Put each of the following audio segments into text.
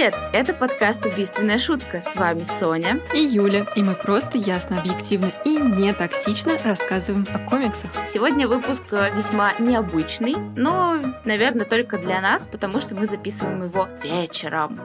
Привет! Это подкаст «Убийственная шутка». С вами Соня и Юля. И мы просто ясно, объективно и не токсично рассказываем о комиксах. Сегодня выпуск э, весьма необычный, но, наверное, только для нас, потому что мы записываем его вечером.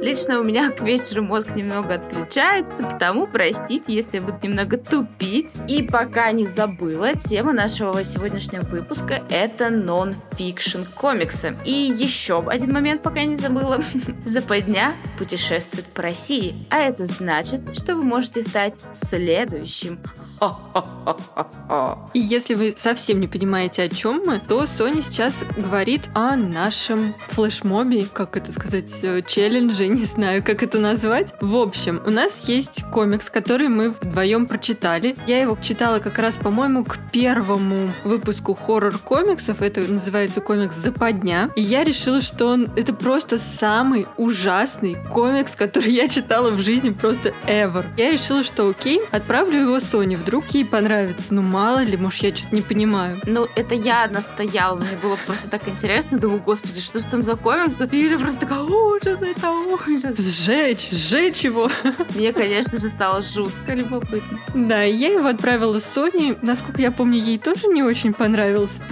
Лично у меня к вечеру мозг немного отключается, потому простите, если я буду немного тупить. И пока не забыла, тема нашего сегодняшнего выпуска — это нон-фикшн комиксы. И еще один момент, пока не забыла. Западня путешествует по России, а это значит, что вы можете стать следующим и если вы совсем не понимаете, о чем мы, то Соня сейчас говорит о нашем флешмобе, как это сказать, э, челлендже, не знаю, как это назвать. В общем, у нас есть комикс, который мы вдвоем прочитали. Я его читала как раз, по-моему, к первому выпуску хоррор-комиксов. Это называется комикс «Западня». И я решила, что он это просто самый ужасный комикс, который я читала в жизни просто ever. Я решила, что окей, отправлю его Соне в вдруг ей понравится. Ну, мало ли, может, я что-то не понимаю. Ну, это я настояла. Мне было просто так интересно. Думаю, господи, что же там за комикс? И Юля просто такая, ужас, это ужас. Сжечь, сжечь его. Мне, конечно же, стало жутко любопытно. Да, я его отправила Соне. Насколько я помню, ей тоже не очень понравился.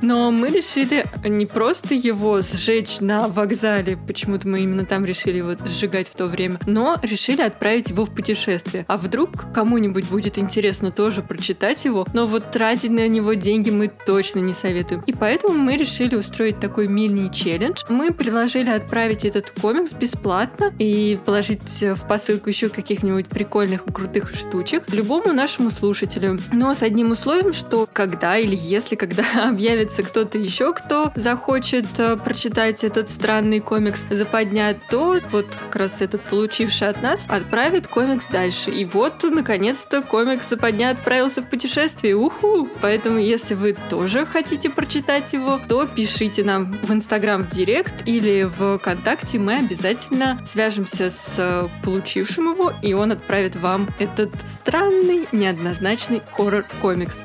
Но мы решили не просто его сжечь на вокзале, почему-то мы именно там решили его сжигать в то время, но решили отправить его в путешествие. А вдруг кому-нибудь будет интересно тоже прочитать его, но вот тратить на него деньги мы точно не советуем. И поэтому мы решили устроить такой мини-челлендж. Мы предложили отправить этот комикс бесплатно и положить в посылку еще каких-нибудь прикольных и крутых штучек любому нашему слушателю. Но с одним условием, что когда или если когда объявится кто-то еще, кто захочет э, прочитать этот странный комикс западня, то вот как раз этот получивший от нас отправит комикс дальше. И вот, наконец-то, комикс комикс «Западня» отправился в путешествие. Уху! Поэтому, если вы тоже хотите прочитать его, то пишите нам в Инстаграм в Директ или в ВКонтакте. Мы обязательно свяжемся с э, получившим его, и он отправит вам этот странный, неоднозначный хоррор-комикс.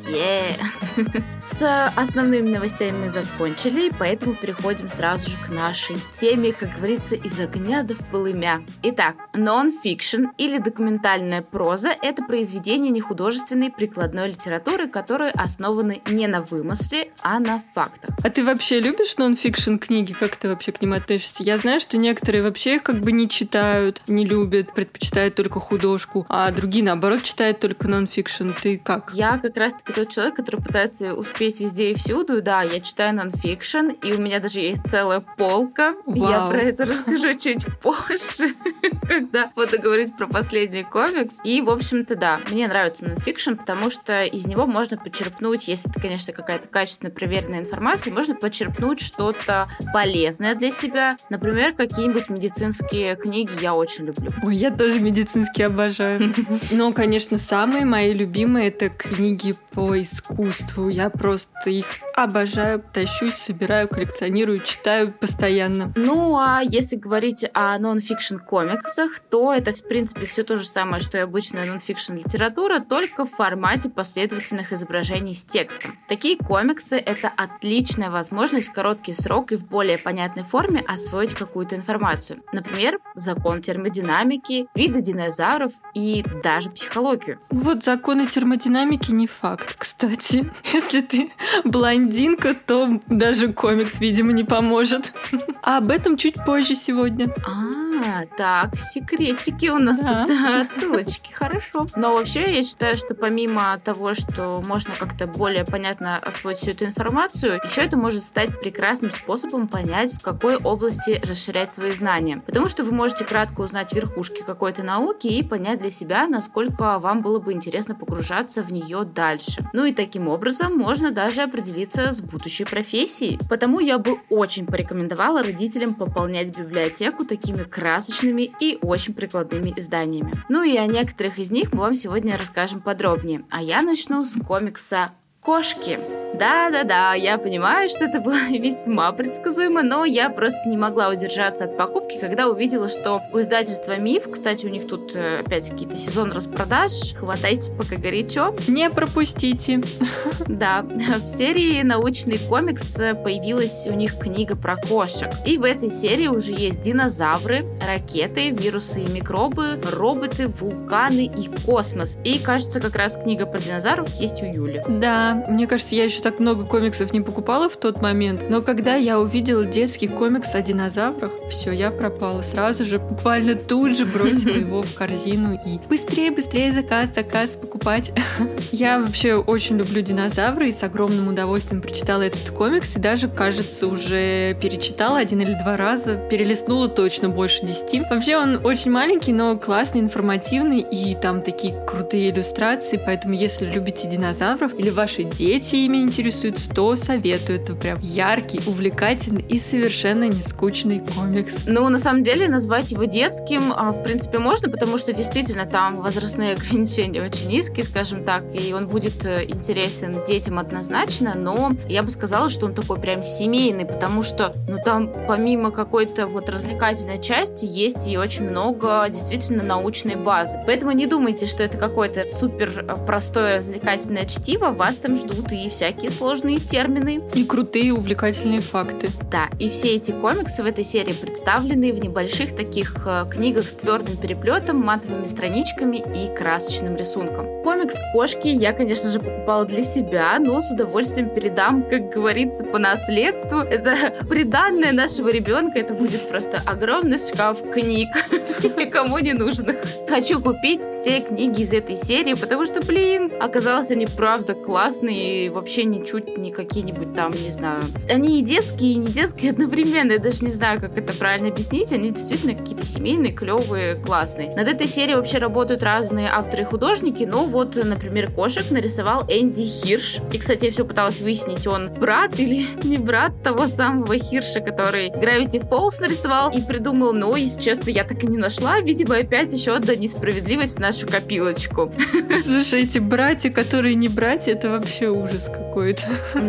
С основными новостями мы закончили, поэтому переходим сразу же к нашей теме, как говорится, из огня да в полымя. Итак, нон-фикшн или документальная проза — это произведение нехудожественной прикладной литературы, которые основаны не на вымысле, а на фактах. А ты вообще любишь нон-фикшн книги? Как ты вообще к ним относишься? Я знаю, что некоторые вообще их как бы не читают, не любят, предпочитают только художку, а другие, наоборот, читают только нон-фикшн. Ты как? Я как раз-таки тот человек, который пытается успеть везде и всюду. Да, я читаю нон-фикшн, и у меня даже есть целая полка. Вау. Я про это расскажу чуть позже, когда буду говорить про последний комикс. И, в общем-то, да, мне нравится нравится нонфикшн, потому что из него можно почерпнуть, если это, конечно, какая-то качественно проверенная информация, можно почерпнуть что-то полезное для себя. Например, какие-нибудь медицинские книги я очень люблю. Ой, я тоже медицинские обожаю. Но, конечно, самые мои любимые это книги по искусству. Я просто их обожаю, тащусь, собираю, коллекционирую, читаю постоянно. Ну, а если говорить о нон-фикшн комиксах, то это, в принципе, все то же самое, что и обычная нон-фикшн литература, литература только в формате последовательных изображений с текстом. Такие комиксы — это отличная возможность в короткий срок и в более понятной форме освоить какую-то информацию. Например, закон термодинамики, виды динозавров и даже психологию. Вот законы термодинамики не факт, кстати. Если ты блондинка, то даже комикс, видимо, не поможет. А об этом чуть позже сегодня. А, так, секретики у нас да. тут, отсылочки, хорошо. Но вообще, я считаю, что помимо того, что можно как-то более понятно освоить всю эту информацию, еще это может стать прекрасным способом понять, в какой области расширять свои знания. Потому что вы можете кратко узнать верхушки какой-то науки и понять для себя, насколько вам было бы интересно погружаться в нее дальше. Ну и таким образом можно даже определиться с будущей профессией. Потому я бы очень порекомендовала родителям пополнять библиотеку такими красочными и очень прикладными изданиями. Ну и о некоторых из них мы вам сегодня расскажем подробнее. А я начну с комикса «Кошки». Да-да-да, я понимаю, что это было весьма предсказуемо, но я просто не могла удержаться от покупки, когда увидела, что у издательства «Миф», кстати, у них тут э, опять какие-то сезон распродаж, хватайте пока горячо. Не пропустите. Да, в серии «Научный комикс» появилась у них книга про кошек. И в этой серии уже есть динозавры, ракеты, вирусы и микробы, роботы, вулканы и космос. И, кажется, как раз книга про динозавров есть у Юли. Да, мне кажется, я еще так много комиксов не покупала в тот момент, но когда я увидела детский комикс о динозаврах, все, я пропала. Сразу же, буквально тут же бросила его в корзину и быстрее, быстрее заказ, заказ покупать. Я вообще очень люблю динозавры и с огромным удовольствием прочитала этот комикс и даже, кажется, уже перечитала один или два раза, перелистнула точно больше десяти. Вообще он очень маленький, но классный, информативный и там такие крутые иллюстрации, поэтому если любите динозавров или ваши дети ими интересуются, то советую. Это прям яркий, увлекательный и совершенно не скучный комикс. Ну, на самом деле, назвать его детским, а, в принципе, можно, потому что действительно там возрастные ограничения очень низкие, скажем так, и он будет э, интересен детям однозначно, но я бы сказала, что он такой прям семейный, потому что, ну, там помимо какой-то вот развлекательной части есть и очень много действительно научной базы. Поэтому не думайте, что это какое-то супер э, простое развлекательное чтиво, вас там ждут и всякие сложные термины. И крутые увлекательные факты. Да, и все эти комиксы в этой серии представлены в небольших таких э, книгах с твердым переплетом, матовыми страничками и красочным рисунком. Комикс «Кошки» я, конечно же, покупала для себя, но с удовольствием передам, как говорится, по наследству. Это приданное нашего ребенка, это будет просто огромный шкаф книг, никому не нужных. Хочу купить все книги из этой серии, потому что, блин, оказалось, они правда классные и вообще ничуть не какие-нибудь там, не знаю. Они и детские, и не детские одновременно. Я даже не знаю, как это правильно объяснить. Они действительно какие-то семейные, клевые, классные. Над этой серией вообще работают разные авторы и художники, но вот, например, кошек нарисовал Энди Хирш. И, кстати, я все пыталась выяснить, он брат или не брат того самого Хирша, который Gravity Falls нарисовал и придумал, но, если честно, я так и не нашла. Видимо, опять еще одна несправедливость в нашу копилочку. Слушай, эти братья, которые не братья, это вообще ужас какой-то.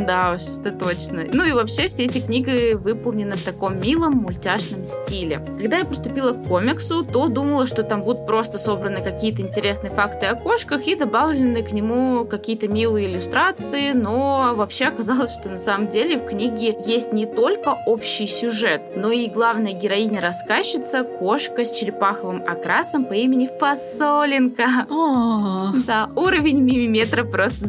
Да уж, это точно. Ну и вообще все эти книги выполнены в таком милом мультяшном стиле. Когда я поступила к комиксу, то думала, что там будут просто собраны какие-то интересные факты о кошках и добавлены к нему какие-то милые иллюстрации, но вообще оказалось, что на самом деле в книге есть не только общий сюжет, но и главная героиня-рассказчица — кошка с черепаховым окрасом по имени Фасолинка. Да, уровень мимиметра просто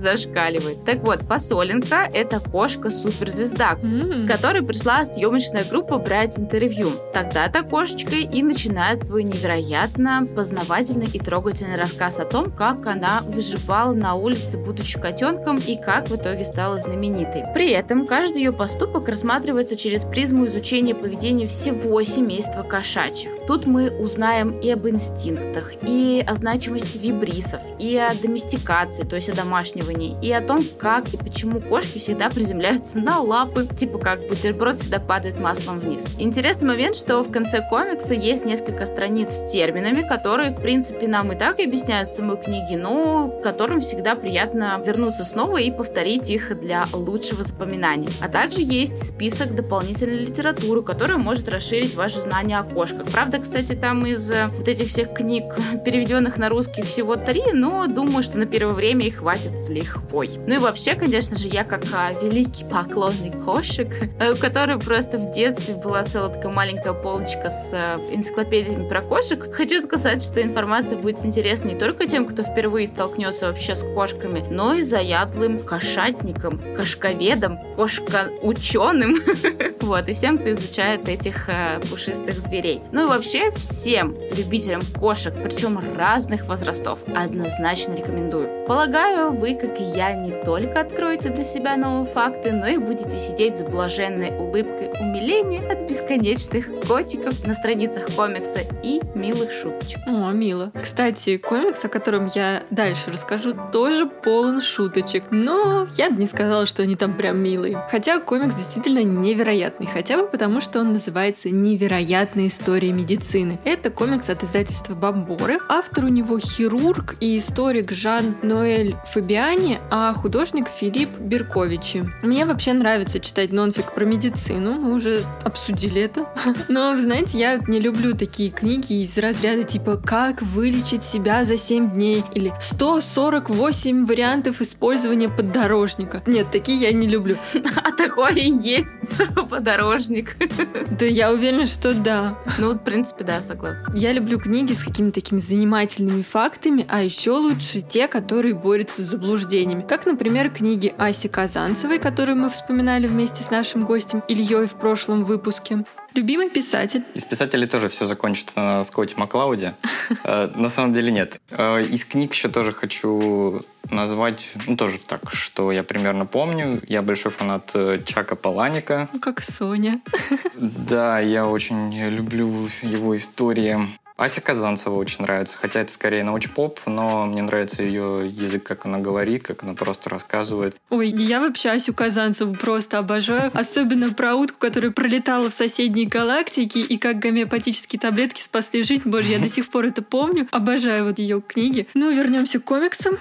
зашкаливает. Так вот, Фасолинка — это кошка-суперзвезда, к которой пришла съемочная группа брать интервью. Тогда-то кошечка и начинает свой невероятно познавательный и трогательный рассказ о том, как она выживала на улице, будучи котенком, и как в итоге стала знаменитой. При этом каждый ее поступок рассматривается через призму изучения поведения всего семейства кошачьих. Тут мы узнаем и об инстинктах, и о значимости вибрисов, и о доместикации, то есть о домашнивании, и о том, как и почему кошки всегда приземляются на лапы, типа как бутерброд всегда падает маслом вниз. Интересный момент, что в конце комикса есть несколько страниц с терминами, которые, в принципе, нам и так объясняют в самой книге, но которым всегда приятно вернуться снова и повторить их для лучшего запоминания. А также есть список дополнительной литературы, которая может расширить ваши знания о кошках. Правда, кстати, там из э, вот этих всех книг, переведенных на русский, всего три, но думаю, что на первое время их хватит с лихвой. Ну и вообще, конечно же, я как а, великий поклонник кошек, э, у которой просто в детстве была целая такая маленькая полочка с э, энциклопедиями про кошек, хочу сказать, что информация будет интересна не только тем, кто впервые столкнется вообще с кошками, но и заядлым кошатником, кошковедом, кошка-ученым, вот, и всем, кто изучает этих э, пушистых зверей. Ну и вообще всем любителям кошек, причем разных возрастов, однозначно рекомендую. Полагаю, вы, как и я, не только откроете для себя новые факты, но и будете сидеть с блаженной улыбкой умиления от бесконечных котиков на страницах комикса и милых шуточек. О, мило. Кстати, комикс, о котором я дальше расскажу, тоже полон шуточек. Но я бы не сказала, что они там прям милые. Хотя комикс действительно невероятный. Хотя бы потому, что он называется «Невероятная история медицины». Это комикс от издательства Бомборы. Автор у него хирург и историк Жан Ноэль Фабиани, а художник Филипп Берковичи. Мне вообще нравится читать нонфик про медицину, мы уже обсудили это. Но, знаете, я не люблю такие книги из разряда типа «Как вылечить себя за 7 дней» или «148 вариантов использования поддорожника». Нет, такие я не люблю. А такое есть подорожник. Да я уверена, что да. Ну, в принципе, да, согласна. Я люблю книги с какими-то такими занимательными фактами, а еще лучше те, которые борются с заблуждениями. Как, например, книги Аси Казанцевой, которую мы вспоминали вместе с нашим гостем Ильей в прошлом выпуске. Любимый писатель? Из писателей тоже все закончится на Скотте Маклауде. Э, на самом деле нет. Э, из книг еще тоже хочу назвать, ну тоже так, что я примерно помню. Я большой фанат э, Чака Паланика. Ну, как Соня. Да, я очень люблю его истории. Ася Казанцева очень нравится, хотя это скорее научпоп, но мне нравится ее язык, как она говорит, как она просто рассказывает. Ой, я вообще Асю Казанцеву просто обожаю. Особенно про утку, которая пролетала в соседней галактике, и как гомеопатические таблетки спасли жизнь. Боже, я до сих пор это помню. Обожаю вот ее книги. Ну, вернемся к комиксам.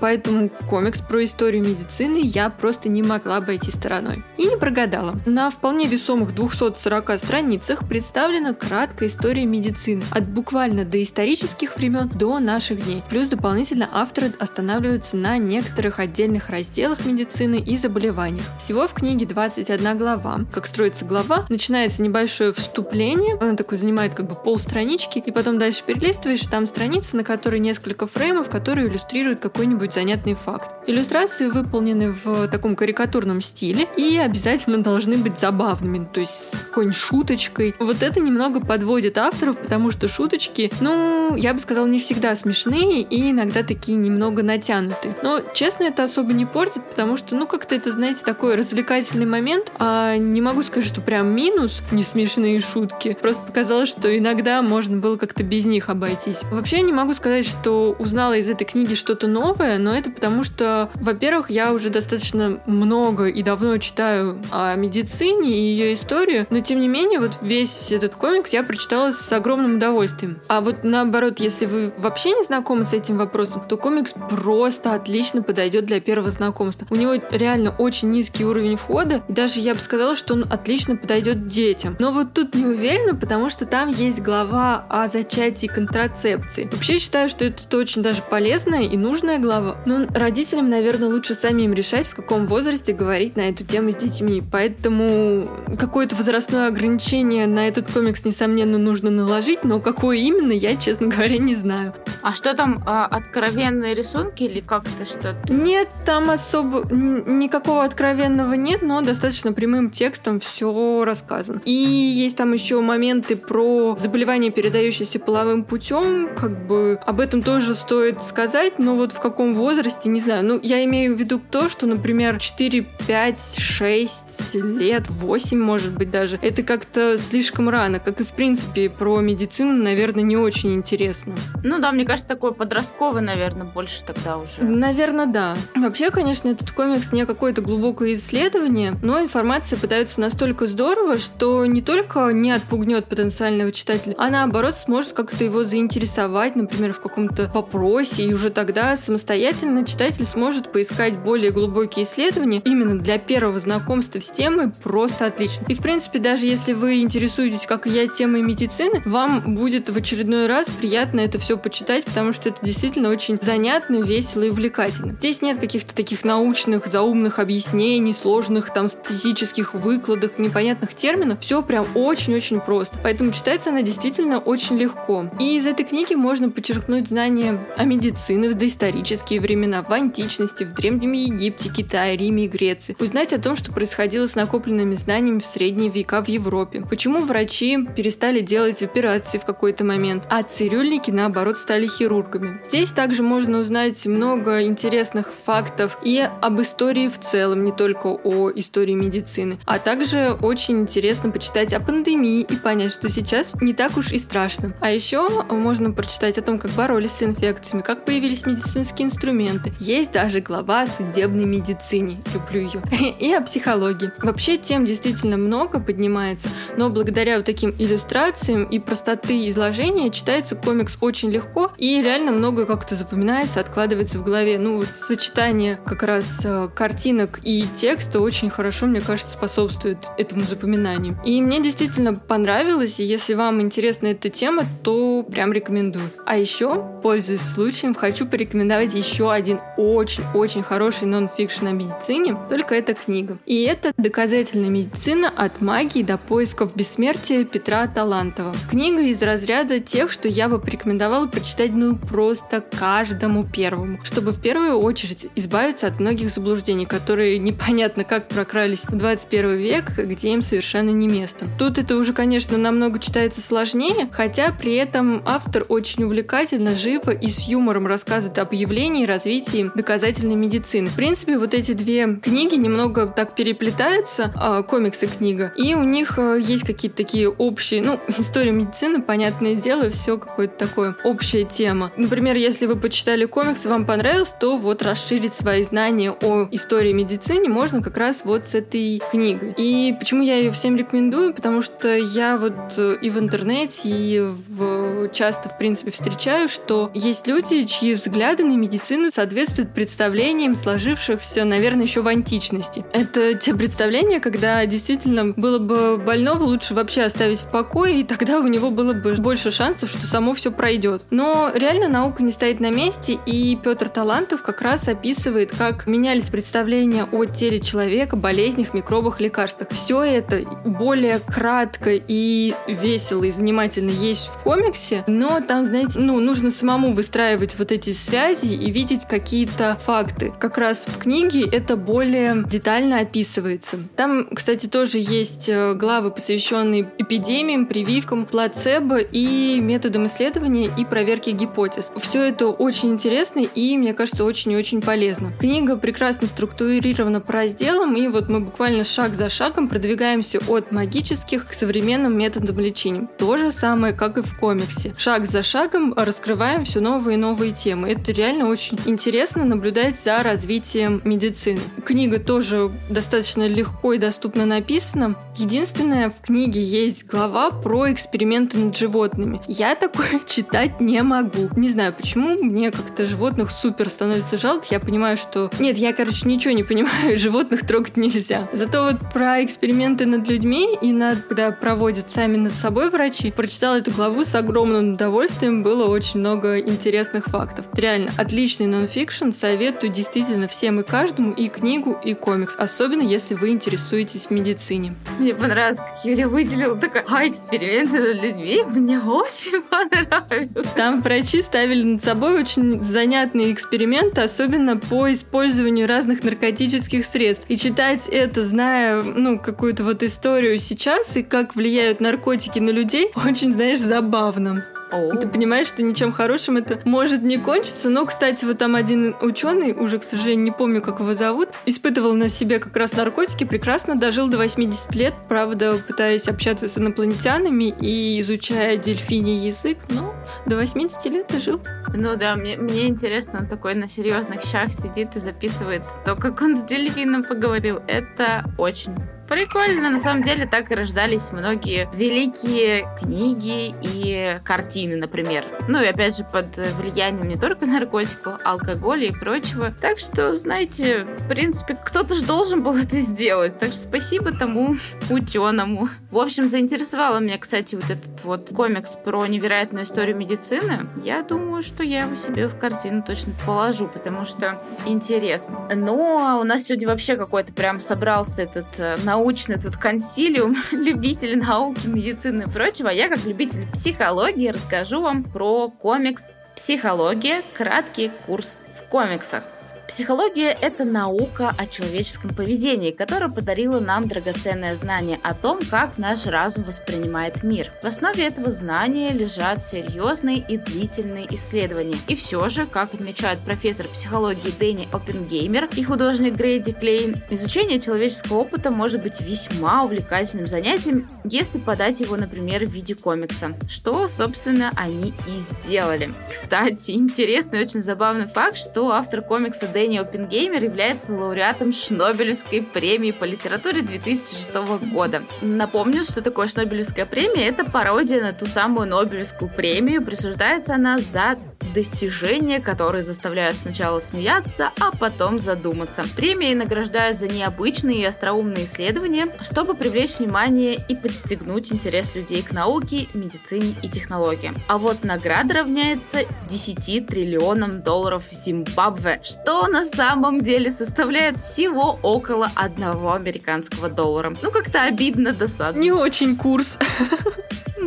Поэтому комикс про историю медицины я просто не могла обойти стороной. И не прогадала. На вполне весомых 240 страницах представлена краткая история медицины. От буквально доисторических времен до наших дней. Плюс дополнительно авторы останавливаются на некоторых отдельных разделах медицины и заболеваниях. Всего в книге 21 глава. Как строится глава, начинается небольшое вступление, она такой занимает как бы полстранички, и потом дальше перелистываешь, там страница, на которой несколько фреймов, которые иллюстрируют какой-нибудь занятный факт. Иллюстрации выполнены в таком карикатурном стиле и обязательно должны быть забавными, то есть с какой-нибудь шуточкой. Вот это немного подводит авторов, потому что шуточки, ну, я бы сказала, не всегда смешные и иногда такие немного натянутые. Но, честно, это особо не портит, потому что, ну, как-то это, знаете, такой развлекательный момент, а не могу сказать, что прям минус, не смешные шутки. Просто показалось, что иногда можно было как-то без них обойтись. Вообще не могу сказать, что узнала из этой книги что-то новое, но это потому что, во-первых, я уже достаточно много и давно читаю о медицине и ее историю, но тем не менее вот весь этот комикс я прочитала с огромным удовольствием. А вот наоборот, если вы вообще не знакомы с этим вопросом, то комикс просто отлично подойдет для первого знакомства. У него реально очень низкий уровень входа, и даже я бы сказала, что он отлично подойдет детям. Но вот тут не уверена, потому что там есть глава о зачатии контрацепции. Вообще считаю, что это очень даже полезная и нужная глава, ну, родителям, наверное, лучше самим решать, в каком возрасте говорить на эту тему с детьми. Поэтому какое-то возрастное ограничение на этот комикс, несомненно, нужно наложить, но какое именно, я, честно говоря, не знаю. А что там, а, откровенные рисунки или как это что-то? Нет, там особо никакого откровенного нет, но достаточно прямым текстом все рассказано. И есть там еще моменты про заболевания, передающиеся половым путем, как бы об этом тоже стоит сказать, но вот в каком возрасте, не знаю. Ну, я имею в виду то, что, например, 4, 5, 6 лет, 8, может быть, даже, это как-то слишком рано, как и, в принципе, про медицину, наверное, не очень интересно. Ну да, мне кажется, такой подростковый, наверное, больше тогда уже. Наверное, да. Вообще, конечно, этот комикс не какое-то глубокое исследование, но информация пытается настолько здорово, что не только не отпугнет потенциального читателя, а наоборот сможет как-то его заинтересовать, например, в каком-то вопросе, и уже тогда самостоятельно самостоятельно читатель сможет поискать более глубокие исследования именно для первого знакомства с темой просто отлично. И в принципе, даже если вы интересуетесь, как и я, темой медицины, вам будет в очередной раз приятно это все почитать, потому что это действительно очень занятно, весело и увлекательно. Здесь нет каких-то таких научных, заумных объяснений, сложных там статистических выкладок, непонятных терминов. Все прям очень-очень просто. Поэтому читается она действительно очень легко. И из этой книги можно подчеркнуть знания о медицине в доисторические древние времена, в античности, в Древнем Египте, Китае, Риме и Греции. Узнать о том, что происходило с накопленными знаниями в средние века в Европе. Почему врачи перестали делать операции в какой-то момент, а цирюльники, наоборот, стали хирургами. Здесь также можно узнать много интересных фактов и об истории в целом, не только о истории медицины, а также очень интересно почитать о пандемии и понять, что сейчас не так уж и страшно. А еще можно прочитать о том, как боролись с инфекциями, как появились медицинские медицинские инструменты. Есть даже глава о судебной медицине. Люблю ее. И о психологии. Вообще тем действительно много поднимается, но благодаря вот таким иллюстрациям и простоты изложения читается комикс очень легко и реально много как-то запоминается, откладывается в голове. Ну вот сочетание как раз э, картинок и текста очень хорошо, мне кажется, способствует этому запоминанию. И мне действительно понравилось, и если вам интересна эта тема, то прям рекомендую. А еще, пользуясь случаем, хочу порекомендовать еще один очень-очень хороший нон-фикшн о медицине, только это книга. И это «Доказательная медицина от магии до поисков бессмертия» Петра Талантова. Книга из разряда тех, что я бы порекомендовала прочитать ну просто каждому первому, чтобы в первую очередь избавиться от многих заблуждений, которые непонятно как прокрались в 21 век, где им совершенно не место. Тут это уже, конечно, намного читается сложнее, хотя при этом автор очень увлекательно, живо и с юмором рассказывает об явлении и развитии доказательной медицины. В принципе, вот эти две книги немного так переплетаются, э, комикс и книга, и у них э, есть какие-то такие общие, ну, история медицины, понятное дело, все какое-то такое общая тема. Например, если вы почитали комикс и вам понравилось, то вот расширить свои знания о истории медицины можно как раз вот с этой книгой. И почему я ее всем рекомендую? Потому что я вот э, и в интернете, и в, часто, в принципе, встречаю, что есть люди, чьи взгляды на медицину соответствуют представлениям, сложившихся, наверное, еще в античности. Это те представления, когда действительно было бы больного лучше вообще оставить в покое, и тогда у него было бы больше шансов, что само все пройдет. Но реально наука не стоит на месте, и Петр Талантов как раз описывает, как менялись представления о теле человека, болезнях, микробах, лекарствах. Все это более кратко и весело и занимательно есть в комиксе, но там, знаете, ну, нужно самому выстраивать вот эти связи и видеть какие-то факты. Как раз в книге это более детально описывается. Там, кстати, тоже есть э, главы, посвященные эпидемиям, прививкам, плацебо и методам исследования и проверки гипотез. Все это очень интересно и, мне кажется, очень и очень полезно. Книга прекрасно структурирована по разделам, и вот мы буквально шаг за шагом продвигаемся от магических к современным методам лечения. То же самое, как и в комиксе. Шаг за шагом раскрываем все новые и новые темы. Это реально очень интересно наблюдать за развитием медицины. Книга тоже достаточно легко и доступно написана. Единственное, в книге есть глава про эксперименты над животными. Я такое читать не могу. Не знаю почему, мне как-то животных супер становится жалко. Я понимаю, что... Нет, я, короче, ничего не понимаю, животных трогать нельзя. Зато вот про эксперименты над людьми и над, когда проводят сами над собой врачи, прочитала эту главу с огромным удовольствием, было очень много интересных фактов. Реально, отличный нонфикшн, советую действительно всем и каждому, и книгу, и комикс, особенно если вы интересуетесь медицине. Мне понравилось, как Юля выделила такая, а, эксперименты над людьми, мне очень понравилось. Там врачи ставили над собой очень занятные эксперименты, особенно по использованию разных наркотических средств. И читать это, зная, ну, какую-то вот историю сейчас и как влияют наркотики на людей, очень, знаешь, забавно. Oh. Ты понимаешь, что ничем хорошим это может не кончиться. Но, кстати, вот там один ученый, уже, к сожалению, не помню, как его зовут, испытывал на себе как раз наркотики, прекрасно дожил до 80 лет, правда, пытаясь общаться с инопланетянами и изучая дельфиний язык, но до 80 лет дожил. Ну да, мне, мне интересно, он такой на серьезных щах сидит и записывает то, как он с дельфином поговорил. Это очень Прикольно, на самом деле так и рождались многие великие книги и картины, например. Ну и опять же под влиянием не только наркотиков, алкоголя и прочего. Так что, знаете, в принципе, кто-то же должен был это сделать. Так что спасибо тому ученому. В общем, заинтересовала меня, кстати, вот этот вот комикс про невероятную историю медицины. Я думаю, что я его себе в картину точно положу, потому что интересно. Но у нас сегодня вообще какой-то прям собрался этот научный э, научный тут консилиум любителей науки, медицины и прочего. Я, как любитель психологии, расскажу вам про комикс «Психология. Краткий курс в комиксах». Психология – это наука о человеческом поведении, которая подарила нам драгоценное знание о том, как наш разум воспринимает мир. В основе этого знания лежат серьезные и длительные исследования. И все же, как отмечает профессор психологии Дэнни Оппенгеймер и художник Грейди Клейн, изучение человеческого опыта может быть весьма увлекательным занятием, если подать его, например, в виде комикса, что, собственно, они и сделали. Кстати, интересный и очень забавный факт, что автор комикса Дэнни Оппенгеймер является лауреатом Шнобелевской премии по литературе 2006 года. Напомню, что такое Шнобелевская премия. Это пародия на ту самую Нобелевскую премию. Присуждается она за достижения, которые заставляют сначала смеяться, а потом задуматься. Премии награждают за необычные и остроумные исследования, чтобы привлечь внимание и подстегнуть интерес людей к науке, медицине и технологиям. А вот награда равняется 10 триллионам долларов Зимбабве, что на самом деле составляет всего около одного американского доллара. Ну, как-то обидно, досадно. Не очень курс.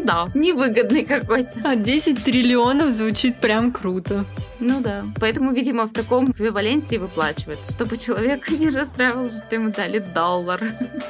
Да, невыгодный какой-то. А 10 триллионов звучит прям круто. Ну да. Поэтому, видимо, в таком эквиваленте выплачивается, чтобы человек не расстраивался, что ему дали доллар.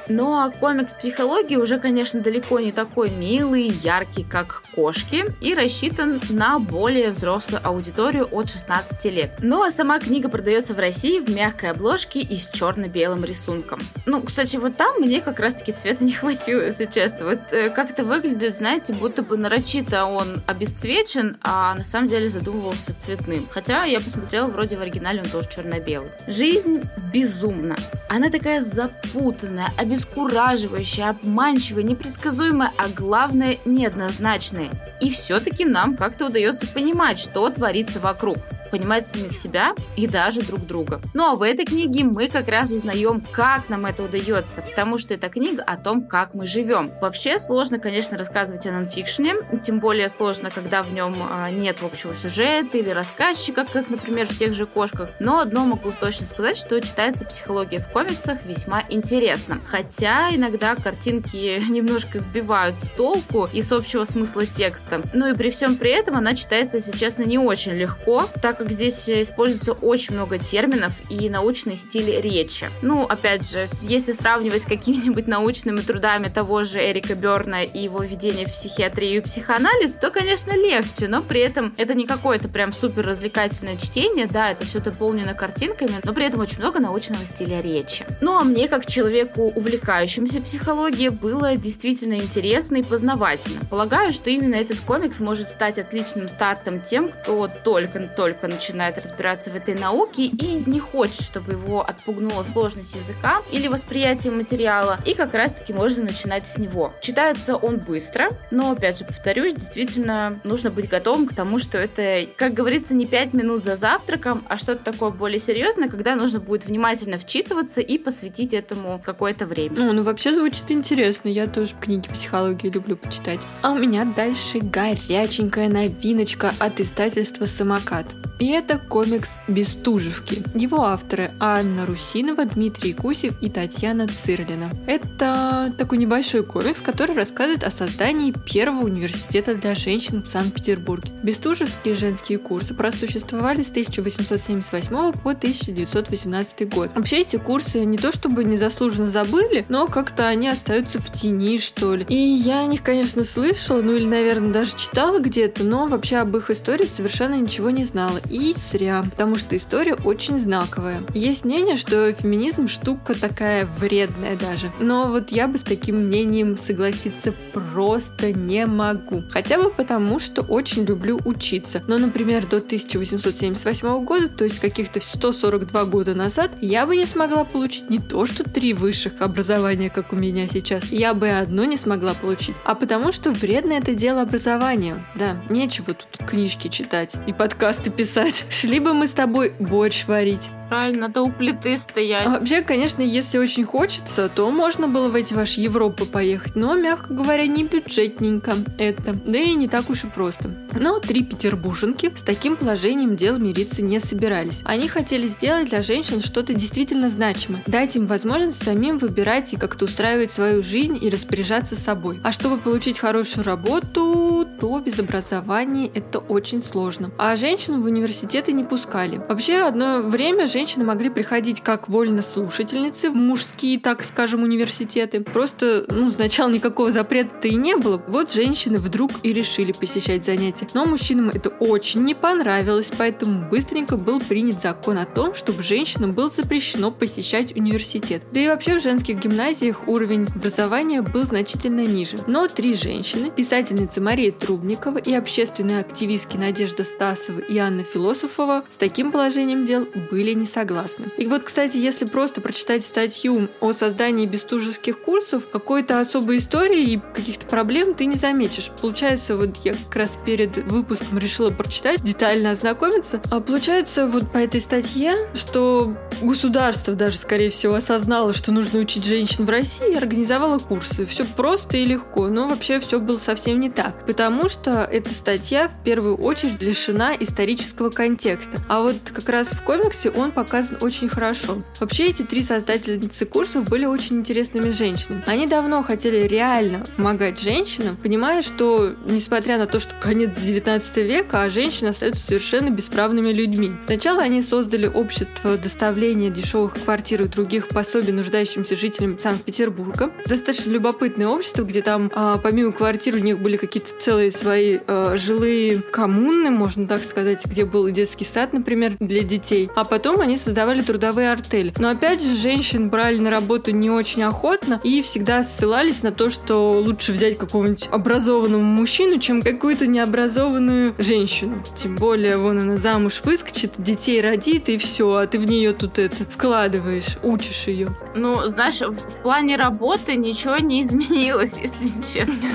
Ну а комикс психологии уже, конечно, далеко не такой милый яркий, как кошки, и рассчитан на более взрослую аудиторию от 16 лет. Ну а сама книга продается в России в мягкой обложке и с черно-белым рисунком. Ну, кстати, вот там мне как раз-таки цвета не хватило, если честно. Вот э, как это выглядит, знаете, будто бы нарочито он обесцвечен, а на самом деле задумывался цветным черным. Хотя я посмотрела, вроде в оригинале он тоже черно-белый. Жизнь безумна. Она такая запутанная, обескураживающая, обманчивая, непредсказуемая, а главное неоднозначная. И все-таки нам как-то удается понимать, что творится вокруг понимать самих себя и даже друг друга. Ну а в этой книге мы как раз узнаем, как нам это удается, потому что это книга о том, как мы живем. Вообще сложно, конечно, рассказывать о нонфикшене, тем более сложно, когда в нем а, нет общего сюжета или рассказчика, как, например, в тех же кошках. Но одно могу точно сказать, что читается психология в комиксах весьма интересно. Хотя иногда картинки немножко сбивают с толку и с общего смысла текста. Ну и при всем при этом она читается, если честно, не очень легко, так как здесь используется очень много терминов и научный стиль речи. Ну, опять же, если сравнивать с какими-нибудь научными трудами того же Эрика Берна и его введение в психиатрию и психоанализ, то, конечно, легче, но при этом это не какое-то прям супер развлекательное чтение, да, это все дополнено картинками, но при этом очень много научного стиля речи. Ну, а мне, как человеку, увлекающемуся психологией, было действительно интересно и познавательно. Полагаю, что именно этот комикс может стать отличным стартом тем, кто только-только начинает разбираться в этой науке и не хочет, чтобы его отпугнула сложность языка или восприятие материала, и как раз-таки можно начинать с него. Читается он быстро, но, опять же, повторюсь, действительно нужно быть готовым к тому, что это, как говорится, не 5 минут за завтраком, а что-то такое более серьезное, когда нужно будет внимательно вчитываться и посвятить этому какое-то время. Ну, ну вообще звучит интересно. Я тоже книги психологии люблю почитать. А у меня дальше горяченькая новиночка от издательства «Самокат». И это комикс «Бестужевки». Его авторы Анна Русинова, Дмитрий Гусев и Татьяна Цирлина. Это такой небольшой комикс, который рассказывает о создании первого университета для женщин в Санкт-Петербурге. Бестужевские женские курсы просуществовали с 1878 по 1918 год. Вообще эти курсы не то чтобы незаслуженно забыли, но как-то они остаются в тени, что ли. И я о них, конечно, слышала, ну или, наверное, даже читала где-то, но вообще об их истории совершенно ничего не знала. И зря, потому что история очень знаковая. Есть мнение, что феминизм штука такая вредная даже. Но вот я бы с таким мнением согласиться просто не могу. Хотя бы потому, что очень люблю учиться. Но, например, до 1878 года, то есть каких-то 142 года назад, я бы не смогла получить не то, что три высших образования, как у меня сейчас, я бы одно не смогла получить. А потому что вредно это дело образования. Да, нечего тут книжки читать и подкасты писать сказать. Шли бы мы с тобой борщ варить. Правильно, надо у плиты стоять. А вообще, конечно, если очень хочется, то можно было в эти ваши Европы поехать, но, мягко говоря, не бюджетненько это, да и не так уж и просто. Но три петербурженки с таким положением дел мириться не собирались. Они хотели сделать для женщин что-то действительно значимое, дать им возможность самим выбирать и как-то устраивать свою жизнь и распоряжаться собой. А чтобы получить хорошую работу, то без образования это очень сложно. А женщин в университеты не пускали. Вообще, одно время женщины могли приходить как вольнослушательницы в мужские, так скажем, университеты. Просто, ну, сначала никакого запрета-то и не было. Вот женщины вдруг и решили посещать занятия. Но мужчинам это очень не понравилось, поэтому быстренько был принят закон о том, чтобы женщинам было запрещено посещать университет. Да и вообще в женских гимназиях уровень образования был значительно ниже. Но три женщины, писательницы Мария Трубникова и общественные активистки Надежда Стасова и Анна Философова с таким положением дел были не согласны. И вот, кстати, если просто прочитать статью о создании бестужевских курсов, какой-то особой истории и каких-то проблем ты не заметишь. Получается, вот я как раз перед выпуском решила прочитать, детально ознакомиться. А получается, вот по этой статье, что государство даже, скорее всего, осознало, что нужно учить женщин в России и организовало курсы. Все просто и легко, но вообще все было совсем не так. Потому что эта статья в первую очередь лишена исторического контекста. А вот как раз в комиксе он показан очень хорошо. Вообще эти три создательницы курсов были очень интересными женщинами. Они давно хотели реально помогать женщинам, понимая, что несмотря на то, что конец 19 века, а женщины остаются совершенно бесправными людьми. Сначала они создали общество доставления дешевых квартир и других пособий нуждающимся жителям Санкт-Петербурга. Достаточно любопытное общество, где там а, помимо квартир у них были какие-то целые свои а, жилые коммуны, можно так сказать, где был детский сад, например, для детей. А потом они создавали трудовые артели. Но опять же, женщин брали на работу не очень охотно и всегда ссылались на то, что лучше взять какого-нибудь образованного мужчину, чем какую-то необразованную женщину. Тем более, вон она замуж выскочит, детей родит и все, а ты в нее тут это вкладываешь, учишь ее. Ну, знаешь, в, в плане работы ничего не изменилось, если честно.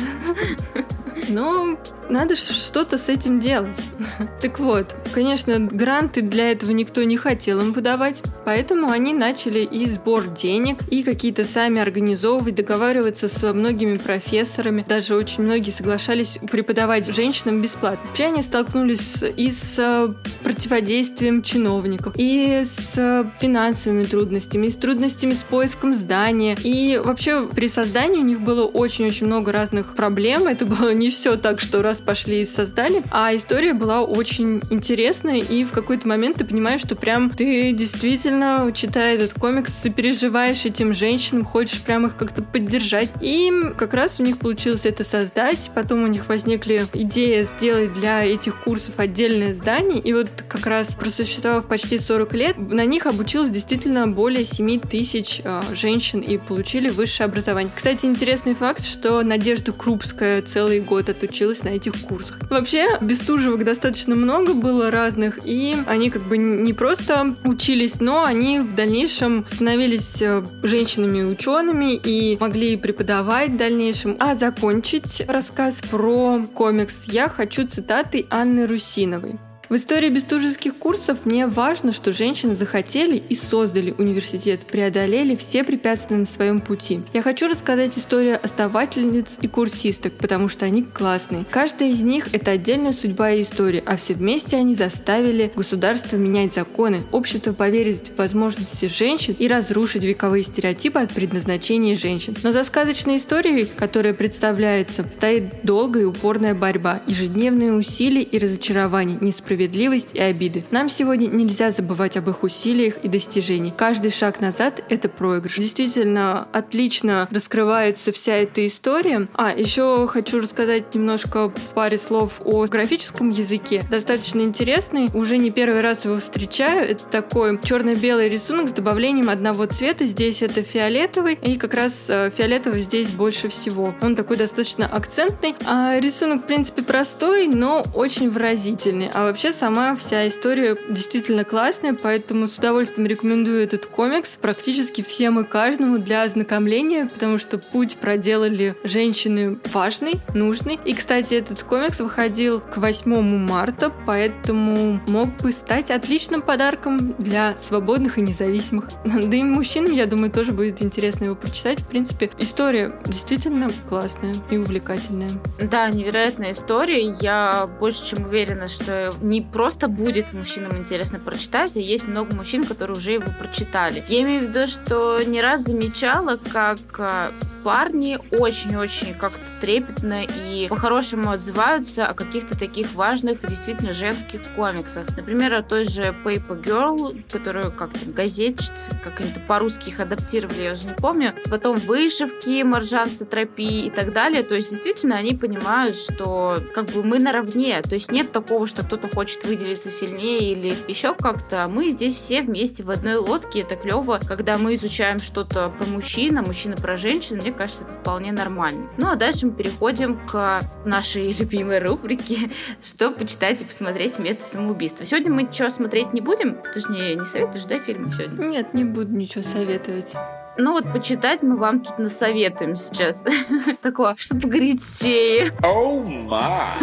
Ну, надо что-то с этим делать. Так вот, конечно, гранты для этого никто не хотел им выдавать, поэтому они начали и сбор денег, и какие-то сами организовывать, договариваться со многими профессорами. Даже очень многие соглашались преподавать женщинам бесплатно. Вообще они столкнулись и с э, противодействием чиновников, и с финансовыми трудностями, и с трудностями с поиском здания. И вообще при создании у них было очень-очень много разных проблем. Это было не все так, что раз пошли и создали. А история была очень интересная, и в какой-то момент ты понимаешь, что прям ты действительно, читая этот комикс, сопереживаешь этим женщинам, хочешь прям их как-то поддержать. И как раз у них получилось это создать. Потом у них возникли идеи сделать для этих курсов отдельное здание. И вот как раз просуществовав почти 40 лет, на них обучилось действительно более 7 тысяч э, женщин и получили высшее образование. Кстати, интересный факт, что Надежда Крупская целый год отучилась на этих курсах. Вообще, Бестужевых достаточно много было разных, и они как бы не просто учились, но они в дальнейшем становились э, женщинами-учеными и могли преподавать в дальнейшем. А закончить рассказ про комикс я хочу цитатой Анны Русиновой. В истории бестужевских курсов мне важно, что женщины захотели и создали университет, преодолели все препятствия на своем пути. Я хочу рассказать историю основательниц и курсисток, потому что они классные. Каждая из них – это отдельная судьба и история, а все вместе они заставили государство менять законы, общество поверить в возможности женщин и разрушить вековые стереотипы от предназначения женщин. Но за сказочной историей, которая представляется, стоит долгая и упорная борьба, ежедневные усилия и разочарования, несправедливость справедливость и обиды. Нам сегодня нельзя забывать об их усилиях и достижениях. Каждый шаг назад — это проигрыш. Действительно, отлично раскрывается вся эта история. А, еще хочу рассказать немножко в паре слов о графическом языке. Достаточно интересный. Уже не первый раз его встречаю. Это такой черно-белый рисунок с добавлением одного цвета. Здесь это фиолетовый, и как раз э, фиолетовый здесь больше всего. Он такой достаточно акцентный. А рисунок, в принципе, простой, но очень выразительный. А вообще вообще сама вся история действительно классная, поэтому с удовольствием рекомендую этот комикс практически всем и каждому для ознакомления, потому что путь проделали женщины важный, нужный. И, кстати, этот комикс выходил к 8 марта, поэтому мог бы стать отличным подарком для свободных и независимых. Да и мужчинам, я думаю, тоже будет интересно его прочитать. В принципе, история действительно классная и увлекательная. Да, невероятная история. Я больше чем уверена, что не не просто будет мужчинам интересно прочитать, а есть много мужчин, которые уже его прочитали. Я имею в виду, что не раз замечала, как а, парни очень-очень как-то трепетно и по-хорошему отзываются о каких-то таких важных, действительно женских комиксах. Например, о той же Paper Girl, которую как там газетчицы, как они по-русски их адаптировали, я уже не помню. Потом вышивки, маржан сатропии и так далее. То есть, действительно, они понимают, что как бы мы наравне. То есть нет такого, что кто-то хочет выделиться сильнее или еще как-то. Мы здесь все вместе в одной лодке. Это клево, когда мы изучаем что-то про мужчин, а мужчина про женщин. Мне кажется, это вполне нормально. Ну а дальше мы переходим к нашей любимой рубрике «Что почитать и посмотреть вместо самоубийства». Сегодня мы ничего смотреть не будем. Ты не, не советуешь, да, фильмы сегодня? Нет, не буду ничего советовать. Ну вот почитать мы вам тут насоветуем сейчас. Такое, чтобы горячее. Oh my!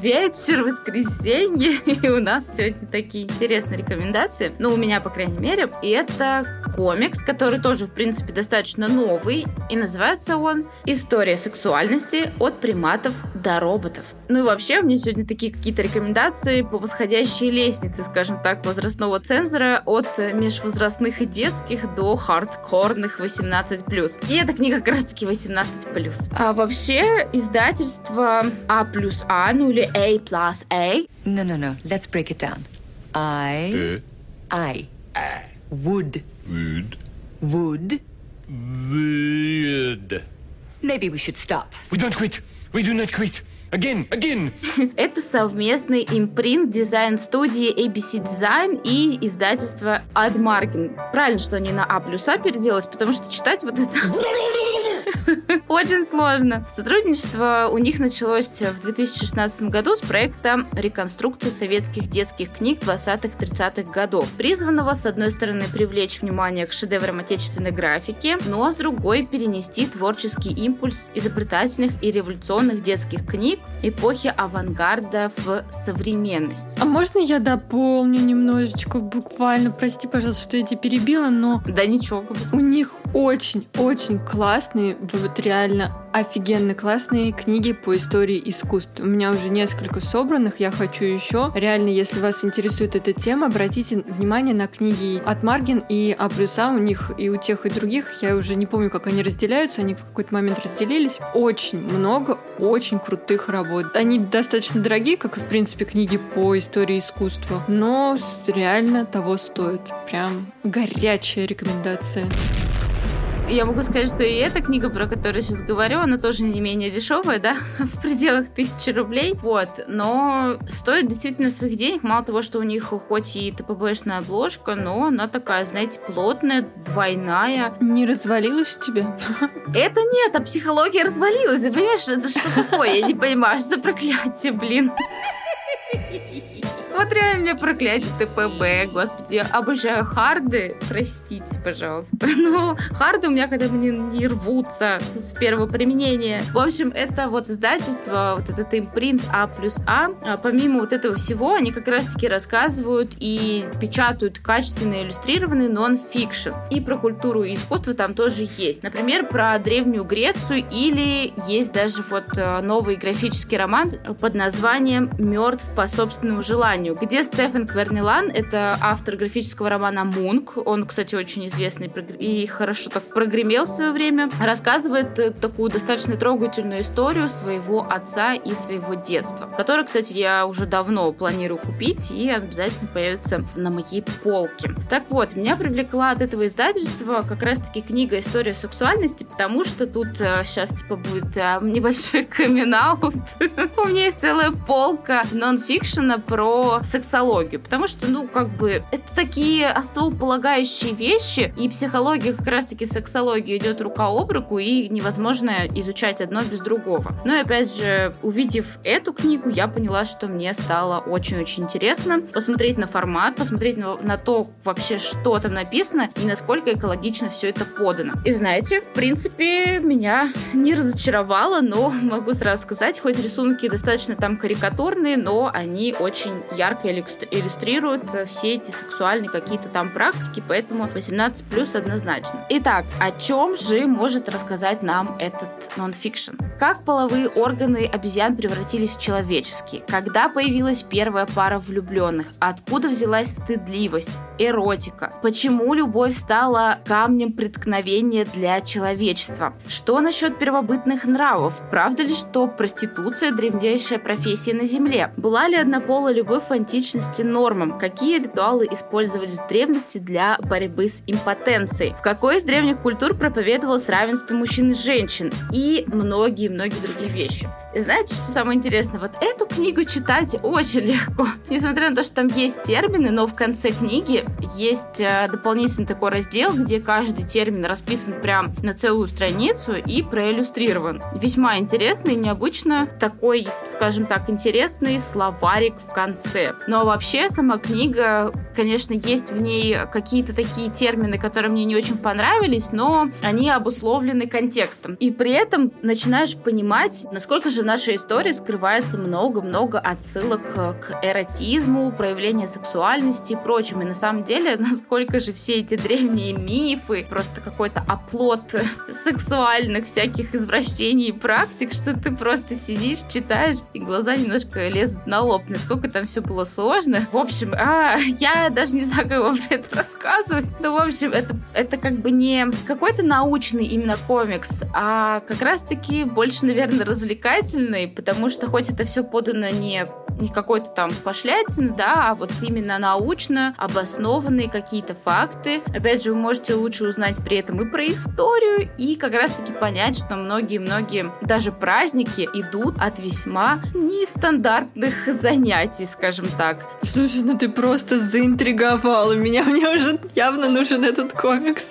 Вечер, воскресенье. И у нас сегодня такие интересные рекомендации. Ну, у меня, по крайней мере. И это комикс, который тоже, в принципе, достаточно новый. И называется он «История сексуальности от приматов до роботов». Ну и вообще, у меня сегодня такие какие-то рекомендации по восходящей лестнице, скажем так, возрастного цензора от межвозрастных и детских до хардкорных 18+. И эта книга как раз-таки 18+. А вообще, издательство А плюс А, ну или A plus A. No, no, no. Let's break it down. I. I. Would. Would. Would. Would. Maybe we should stop. We don't quit. We do not quit. Again, again. Это совместный импринт дизайн-студии ABC Design и издательства Admargin. Правильно, что они на А плюс А переделались, потому что читать вот это очень сложно. Сотрудничество у них началось в 2016 году с проекта реконструкции советских детских книг 20-30-х годов, призванного, с одной стороны, привлечь внимание к шедеврам отечественной графики, но с другой перенести творческий импульс изобретательных и революционных детских книг эпохи авангарда в современность. А можно я дополню немножечко, буквально, прости, пожалуйста, что я тебя перебила, но Да ничего. у них очень-очень классные, вот реально офигенно классные книги по истории искусств. У меня уже несколько собранных, я хочу еще. Реально, если вас интересует эта тема, обратите внимание на книги от Маргин и А у них и у тех и других. Я уже не помню, как они разделяются, они в какой-то момент разделились. Очень много очень крутых работ. Они достаточно дорогие, как и, в принципе, книги по истории искусства, но реально того стоит. Прям горячая рекомендация. Я могу сказать, что и эта книга, про которую я сейчас говорю, она тоже не менее дешевая, да, в пределах тысячи рублей. Вот, но стоит действительно своих денег. Мало того, что у них хоть и ТПБшная обложка, но она такая, знаете, плотная, двойная. Не развалилась у тебя? Это нет, а психология развалилась. Ты понимаешь, это что такое? Я не понимаю, что за проклятие, блин. Вот реально мне проклятие ТПБ, господи, обожаю харды, простите, пожалуйста. Но харды у меня когда мне не рвутся с первого применения. В общем, это вот издательство, вот этот импринт А плюс А. А Помимо вот этого всего, они как раз-таки рассказывают и печатают качественно иллюстрированный нон-фикшн. И про культуру и искусство там тоже есть. Например, про Древнюю Грецию или есть даже вот э, новый графический роман под названием «Мертв по собственному желанию», где Стефан Квернелан, это автор графического романа «Мунк», он, кстати, очень известный и хорошо так прогремел в свое время, рассказывает э, такую достаточно трогательную историю своего отца и своего детства, которую, кстати, я уже давно планирую купить и обязательно появится на моей полке. Так вот, меня привлекла от этого издательства как раз-таки книга «История сексуальности», потому что тут сейчас типа будет э, небольшой камин У меня есть целая полка нон-фикшена про сексологию, потому что, ну, как бы, это такие основополагающие вещи, и психология как раз-таки сексология идет рука об руку, и невозможно изучать одно без другого. Но опять же, увидев эту книгу, я поняла, что мне стало очень-очень интересно посмотреть на формат, посмотреть на, на то вообще, что там написано, и насколько экологично все это подано. И знаете, в принципе, меня не разочаровало, но могу сразу сказать, хоть рисунки достаточно там карикатурные, но они очень ярко иллюстрирует все эти сексуальные какие-то там практики, поэтому 18 плюс однозначно. Итак, о чем же может рассказать нам этот нонфикшн? Как половые органы обезьян превратились в человеческие? Когда появилась первая пара влюбленных? Откуда взялась стыдливость, эротика? Почему любовь стала камнем преткновения для человечества? Что насчет первобытных нравов? Правда ли, что проституция – древнейшая профессия на Земле? Была ли однополая любовь античности нормом? Какие ритуалы использовались в древности для борьбы с импотенцией? В какой из древних культур проповедовалось равенство мужчин и женщин? И многие-многие другие вещи. Знаете, что самое интересное? Вот эту книгу читать очень легко. Несмотря на то, что там есть термины, но в конце книги есть э, дополнительный такой раздел, где каждый термин расписан прям на целую страницу и проиллюстрирован. Весьма интересный, необычно такой, скажем так, интересный словарик в конце. Но вообще сама книга, конечно, есть в ней какие-то такие термины, которые мне не очень понравились, но они обусловлены контекстом. И при этом начинаешь понимать, насколько же нашей истории скрывается много-много отсылок к эротизму, проявлению сексуальности и прочему. И на самом деле, насколько же все эти древние мифы, просто какой-то оплот сексуальных всяких извращений и практик, что ты просто сидишь, читаешь, и глаза немножко лезут на лоб. Насколько там все было сложно. В общем, а, я даже не знаю, как вам это рассказывать. Ну, в общем, это, это как бы не какой-то научный именно комикс, а как раз-таки больше, наверное, развлекательный познавательный, потому что хоть это все подано не, не какой-то там пошлятины, да, а вот именно научно обоснованные какие-то факты. Опять же, вы можете лучше узнать при этом и про историю, и как раз-таки понять, что многие-многие даже праздники идут от весьма нестандартных занятий, скажем так. Слушай, ну ты просто заинтриговала меня. Мне уже явно нужен этот комикс.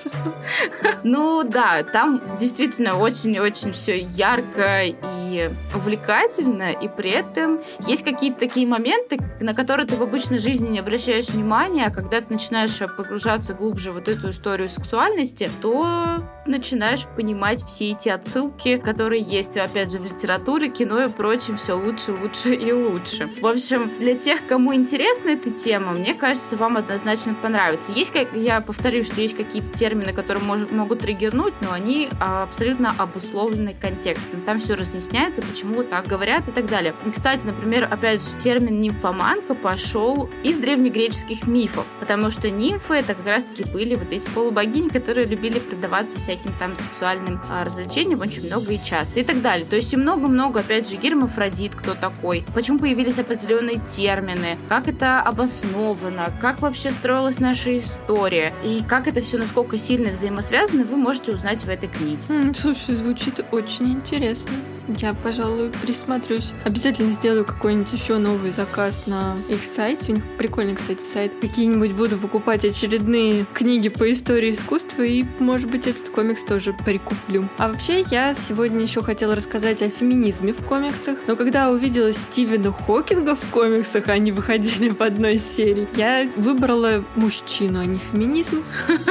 Ну да, там действительно очень-очень все ярко и увлекательно, и при этом есть какие-то такие моменты, на которые ты в обычной жизни не обращаешь внимания, а когда ты начинаешь погружаться глубже в вот эту историю сексуальности, то начинаешь понимать все эти отсылки, которые есть, опять же, в литературе, кино и прочем, все лучше, лучше и лучше. В общем, для тех, кому интересна эта тема, мне кажется, вам однозначно понравится. Есть, как я повторю, что есть какие-то термины, которые мож, могут триггернуть, но они абсолютно обусловлены контекстом. Там все разъясняется, почему так говорят и так далее. И, кстати, например, опять же, термин нимфоманка пошел из древнегреческих мифов, потому что нимфы это как раз-таки были вот эти полубогини, которые любили предаваться всяким там сексуальным а, развлечениям очень много и часто и так далее. То есть и много-много, опять же, гермафродит, кто такой, почему появились определенные термины, как это обосновано, как вообще строилась наша история и как это все насколько сильно взаимосвязано, вы можете узнать в этой книге. Слушай, звучит очень интересно. Я, пожалуй, присмотрюсь. Обязательно сделаю какой-нибудь еще новый заказ на их сайте. У них прикольный, кстати, сайт. Какие-нибудь буду покупать очередные книги по истории искусства и, может быть, этот комикс тоже прикуплю. А вообще, я сегодня еще хотела рассказать о феминизме в комиксах. Но когда увидела Стивена Хокинга в комиксах, они выходили в одной серии, я выбрала мужчину, а не феминизм.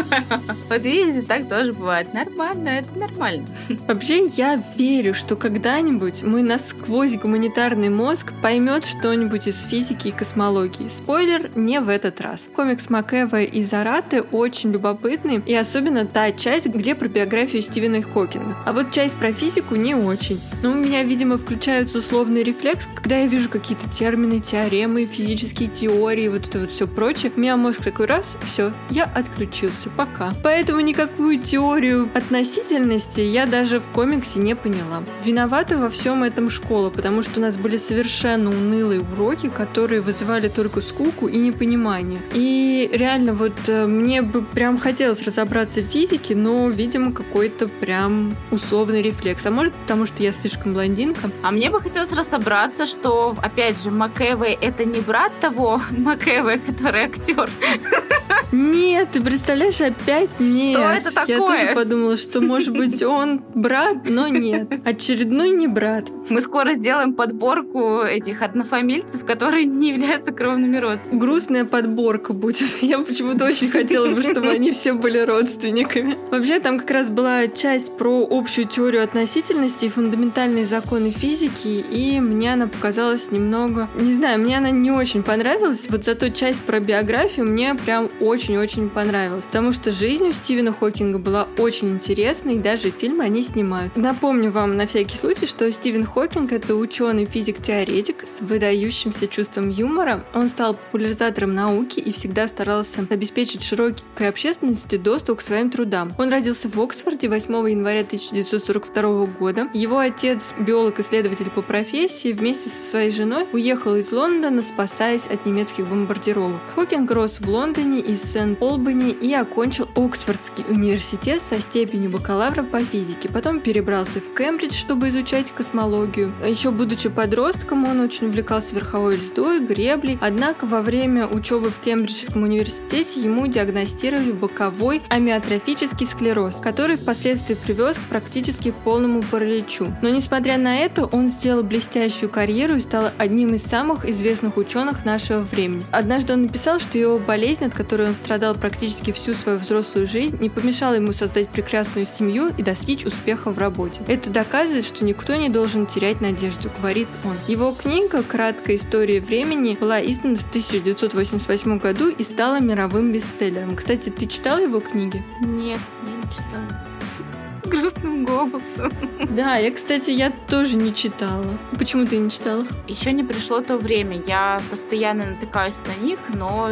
Вот видите, так тоже бывает. Нормально, это нормально. Вообще, я верю, что когда когда-нибудь мой насквозь гуманитарный мозг поймет что-нибудь из физики и космологии. Спойлер, не в этот раз. Комикс Макэва и Зараты очень любопытный, и особенно та часть, где про биографию Стивена Хокинга. А вот часть про физику не очень. Но у меня, видимо, включается условный рефлекс, когда я вижу какие-то термины, теоремы, физические теории, вот это вот все прочее. У меня мозг такой раз, все, я отключился, пока. Поэтому никакую теорию относительности я даже в комиксе не поняла. Виноват виновата во всем этом школа, потому что у нас были совершенно унылые уроки, которые вызывали только скуку и непонимание. И реально вот э, мне бы прям хотелось разобраться в физике, но, видимо, какой-то прям условный рефлекс. А может, потому что я слишком блондинка. А мне бы хотелось разобраться, что, опять же, Макэвэй это не брат того Макэвэй, который актер. Нет, ты представляешь, опять нет. Что это такое? Я тоже подумала, что, может быть, он брат, но нет. Очередной Ну не брат. Мы скоро сделаем подборку этих однофамильцев, которые не являются кровными родственниками. Грустная подборка будет. Я почему-то очень хотела бы, чтобы они все были родственниками. Вообще, там как раз была часть про общую теорию относительности и фундаментальные законы физики, и мне она показалась немного... Не знаю, мне она не очень понравилась. Вот зато часть про биографию мне прям очень-очень понравилась. Потому что жизнь у Стивена Хокинга была очень интересной, и даже фильмы они снимают. Напомню вам на всякий случай, что Стивен Хокинг — это ученый физик-теоретик с выдающимся чувством юмора. Он стал популяризатором науки и всегда старался обеспечить широкой общественности доступ к своим трудам. Он родился в Оксфорде 8 января 1942 года. Его отец, биолог-исследователь по профессии, вместе со своей женой уехал из Лондона, спасаясь от немецких бомбардировок. Хокинг рос в Лондоне и Сент-Олбани и окончил Оксфордский университет со степенью бакалавра по физике. Потом перебрался в Кембридж, чтобы изучать космологию. Еще будучи подростком, он очень увлекался верховой ездой, греблей. Однако во время учебы в Кембриджском университете ему диагностировали боковой амиотрофический склероз, который впоследствии привез к практически полному параличу. Но несмотря на это, он сделал блестящую карьеру и стал одним из самых известных ученых нашего времени. Однажды он написал, что его болезнь, от которой он страдал практически всю свою взрослую жизнь, не помешала ему создать прекрасную семью и достичь успеха в работе. Это доказывает, что никто не должен терять надежду, говорит он. Его книга «Краткая история времени» была издана в 1988 году и стала мировым бестселлером. Кстати, ты читал его книги? Нет, я не читала. Грустным голосом. Да, я, кстати, я тоже не читала. Почему ты не читала? Еще не пришло то время. Я постоянно натыкаюсь на них, но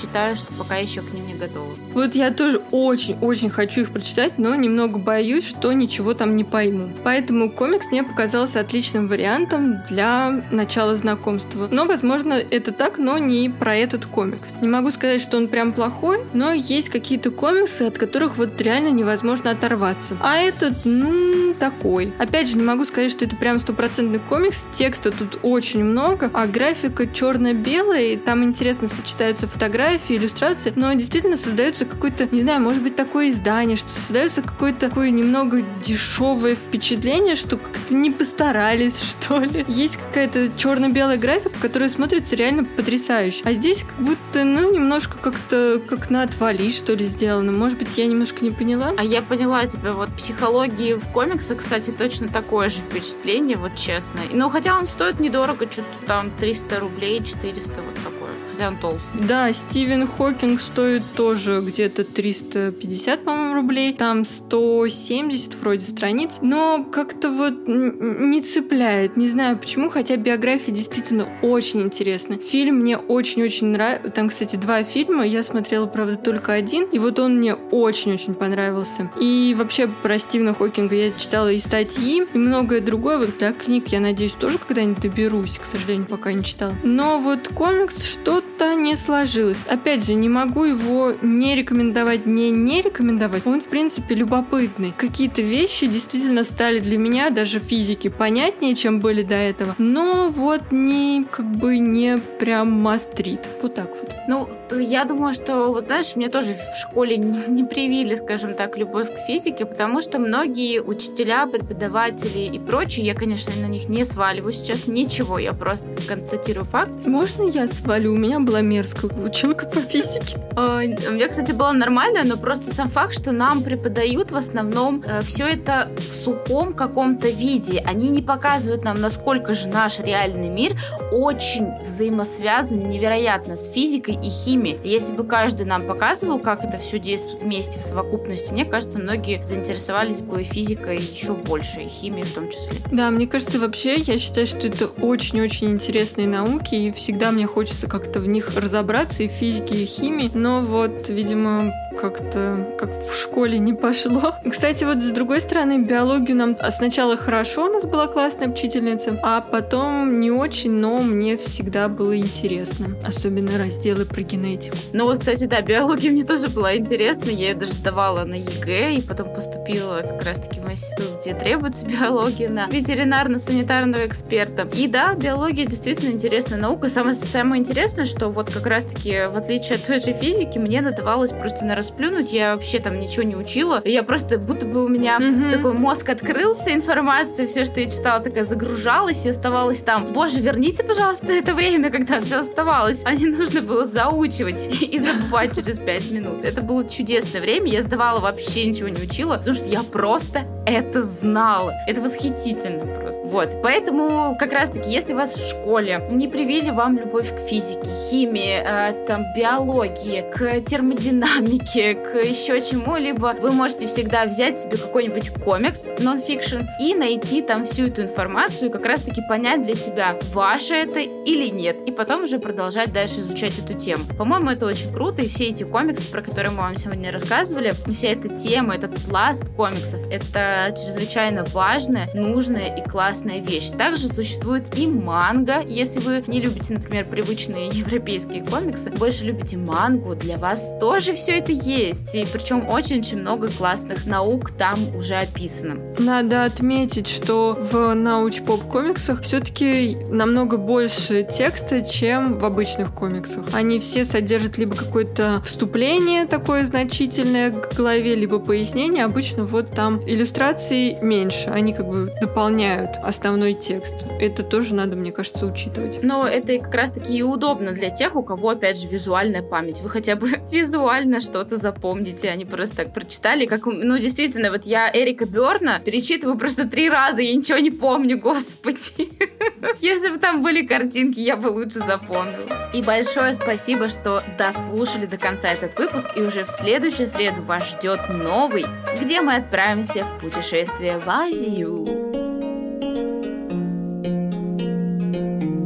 считаю, что пока еще к ним не готова. Вот я тоже очень-очень хочу их прочитать, но немного боюсь, что ничего там не пойму. Поэтому комикс мне показался отличным вариантом для начала знакомства. Но, возможно, это так, но не про этот комикс. Не могу сказать, что он прям плохой, но есть какие-то комиксы, от которых вот реально невозможно оторваться. А этот, ну, такой. Опять же, не могу сказать, что это прям стопроцентный комикс. Текста тут очень много, а графика черно-белая, и там интересно сочетаются фотографии, иллюстрации, но действительно создается какое-то, не знаю, может быть, такое издание, что создается какое-то такое немного дешевое впечатление, что как-то не постарались, что ли. Есть какая-то черно-белая графика, которая смотрится реально потрясающе. А здесь как будто, ну, немножко как-то как на отвали, что ли, сделано. Может быть, я немножко не поняла? А я поняла тебя. Вот психологии в комиксах, кстати, точно такое же впечатление, вот честно. Ну, хотя он стоит недорого, что-то там 300 рублей, 400, вот такое он толстый. Да, Стивен Хокинг стоит тоже где-то 350, по-моему, рублей. Там 170 вроде страниц. Но как-то вот не цепляет. Не знаю почему, хотя биография действительно очень интересная. Фильм мне очень-очень нравится. Там, кстати, два фильма. Я смотрела, правда, только один. И вот он мне очень-очень понравился. И вообще про Стивена Хокинга я читала и статьи, и многое другое. Вот для книг, я надеюсь, тоже когда-нибудь доберусь. К сожалению, пока не читала. Но вот комикс что-то не сложилось. Опять же, не могу его не рекомендовать, не не рекомендовать. Он, в принципе, любопытный. Какие-то вещи действительно стали для меня, даже физики, понятнее, чем были до этого. Но вот не, как бы, не прям мастрит. Вот так вот. Ну, я думаю, что, вот знаешь, мне тоже в школе не, не привили, скажем так, любовь к физике, потому что многие учителя, преподаватели и прочие, я, конечно, на них не сваливаю сейчас ничего, я просто констатирую факт. Можно я свалю? У меня была мерзкая училка по физике. А, у меня, кстати, была нормальная, но просто сам факт, что нам преподают в основном э, все это в сухом каком-то виде. Они не показывают нам, насколько же наш реальный мир очень взаимосвязан невероятно с физикой и химией. Если бы каждый нам показывал, как это все действует вместе в совокупности, мне кажется, многие заинтересовались бы физикой еще больше, и химией в том числе. Да, мне кажется, вообще, я считаю, что это очень-очень интересные науки, и всегда мне хочется как-то в них разобраться, и в физике, и химии. Но вот, видимо, как-то как в школе не пошло. Кстати, вот с другой стороны, биологию нам сначала хорошо, у нас была классная учительница, а потом не очень, но мне всегда было интересно. Особенно разделы про генетику. Ну вот, кстати, да, биология мне тоже была интересна. Я ее даже сдавала на ЕГЭ и потом поступила как раз-таки в институт, где требуется биология на ветеринарно-санитарного эксперта. И да, биология действительно интересная наука. Самое, самое интересное, что вот как раз-таки в отличие от той же физики, мне она давалась просто на расплюнуть, я вообще там ничего не учила. Я просто, будто бы у меня Мгм. такой мозг открылся, информация, все, что я читала, такая загружалась и оставалась там. Боже, верните, пожалуйста, это время, когда все оставалось. А не нужно было заучивать и забывать через пять минут. Это было чудесное время. Я сдавала вообще ничего не учила, потому что я просто это знала. Это восхитительно просто. Вот. Поэтому как раз-таки, если вас в школе не привили вам любовь к физике, химии, э, там, биологии, к термодинамике, к еще чему-либо, вы можете всегда взять себе какой-нибудь комикс, нон-фикшн, и найти там всю эту информацию, как раз-таки понять для себя, ваше это или нет, и потом уже продолжать дальше изучать эту тему. По-моему, это очень круто, и все эти комиксы, про которые мы вам сегодня рассказывали, вся эта тема, этот пласт комиксов, это чрезвычайно важная, нужная и классная вещь. Также существует и манга, если вы не любите, например, привычные европейские комиксы, больше любите мангу, для вас тоже все это есть, и причем очень-очень много классных наук там уже описано. Надо отметить, что в науч-поп-комиксах все-таки намного больше текста, чем в обычных комиксах. Они все содержат либо какое-то вступление такое значительное к главе, либо пояснение. Обычно вот там иллюстраций меньше, они как бы дополняют основной текст. Это тоже надо, мне кажется, учитывать. Но это как раз-таки и удобно для тех, у кого, опять же, визуальная память. Вы хотя бы визуально что-то запомните, а не просто так прочитали. Как, ну, действительно, вот я Эрика Берна перечитываю просто три раза, я ничего не помню, господи. Если бы там были картинки, я бы лучше запомнила. И большое спасибо, что дослушали до конца этот выпуск, и уже в следующую среду вас ждет новый, где мы отправимся в путешествие в Азию.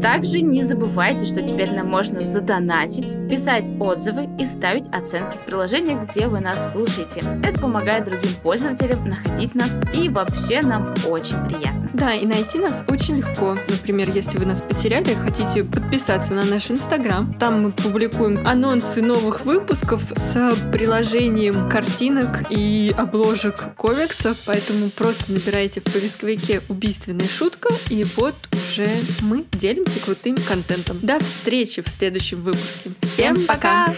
Также не забывайте, что теперь нам можно задонатить, писать отзывы и ставить оценки в приложениях, где вы нас слушаете. Это помогает другим пользователям находить нас и вообще нам очень приятно. Да, и найти нас очень легко. Например, если вы нас потеряли, хотите подписаться на наш Инстаграм. Там мы публикуем анонсы новых выпусков с приложением картинок и обложек комиксов. Поэтому просто набирайте в поисковике «убийственная шутка», и вот уже мы делимся делиться крутым контентом. До встречи в следующем выпуске. Всем пока! пока!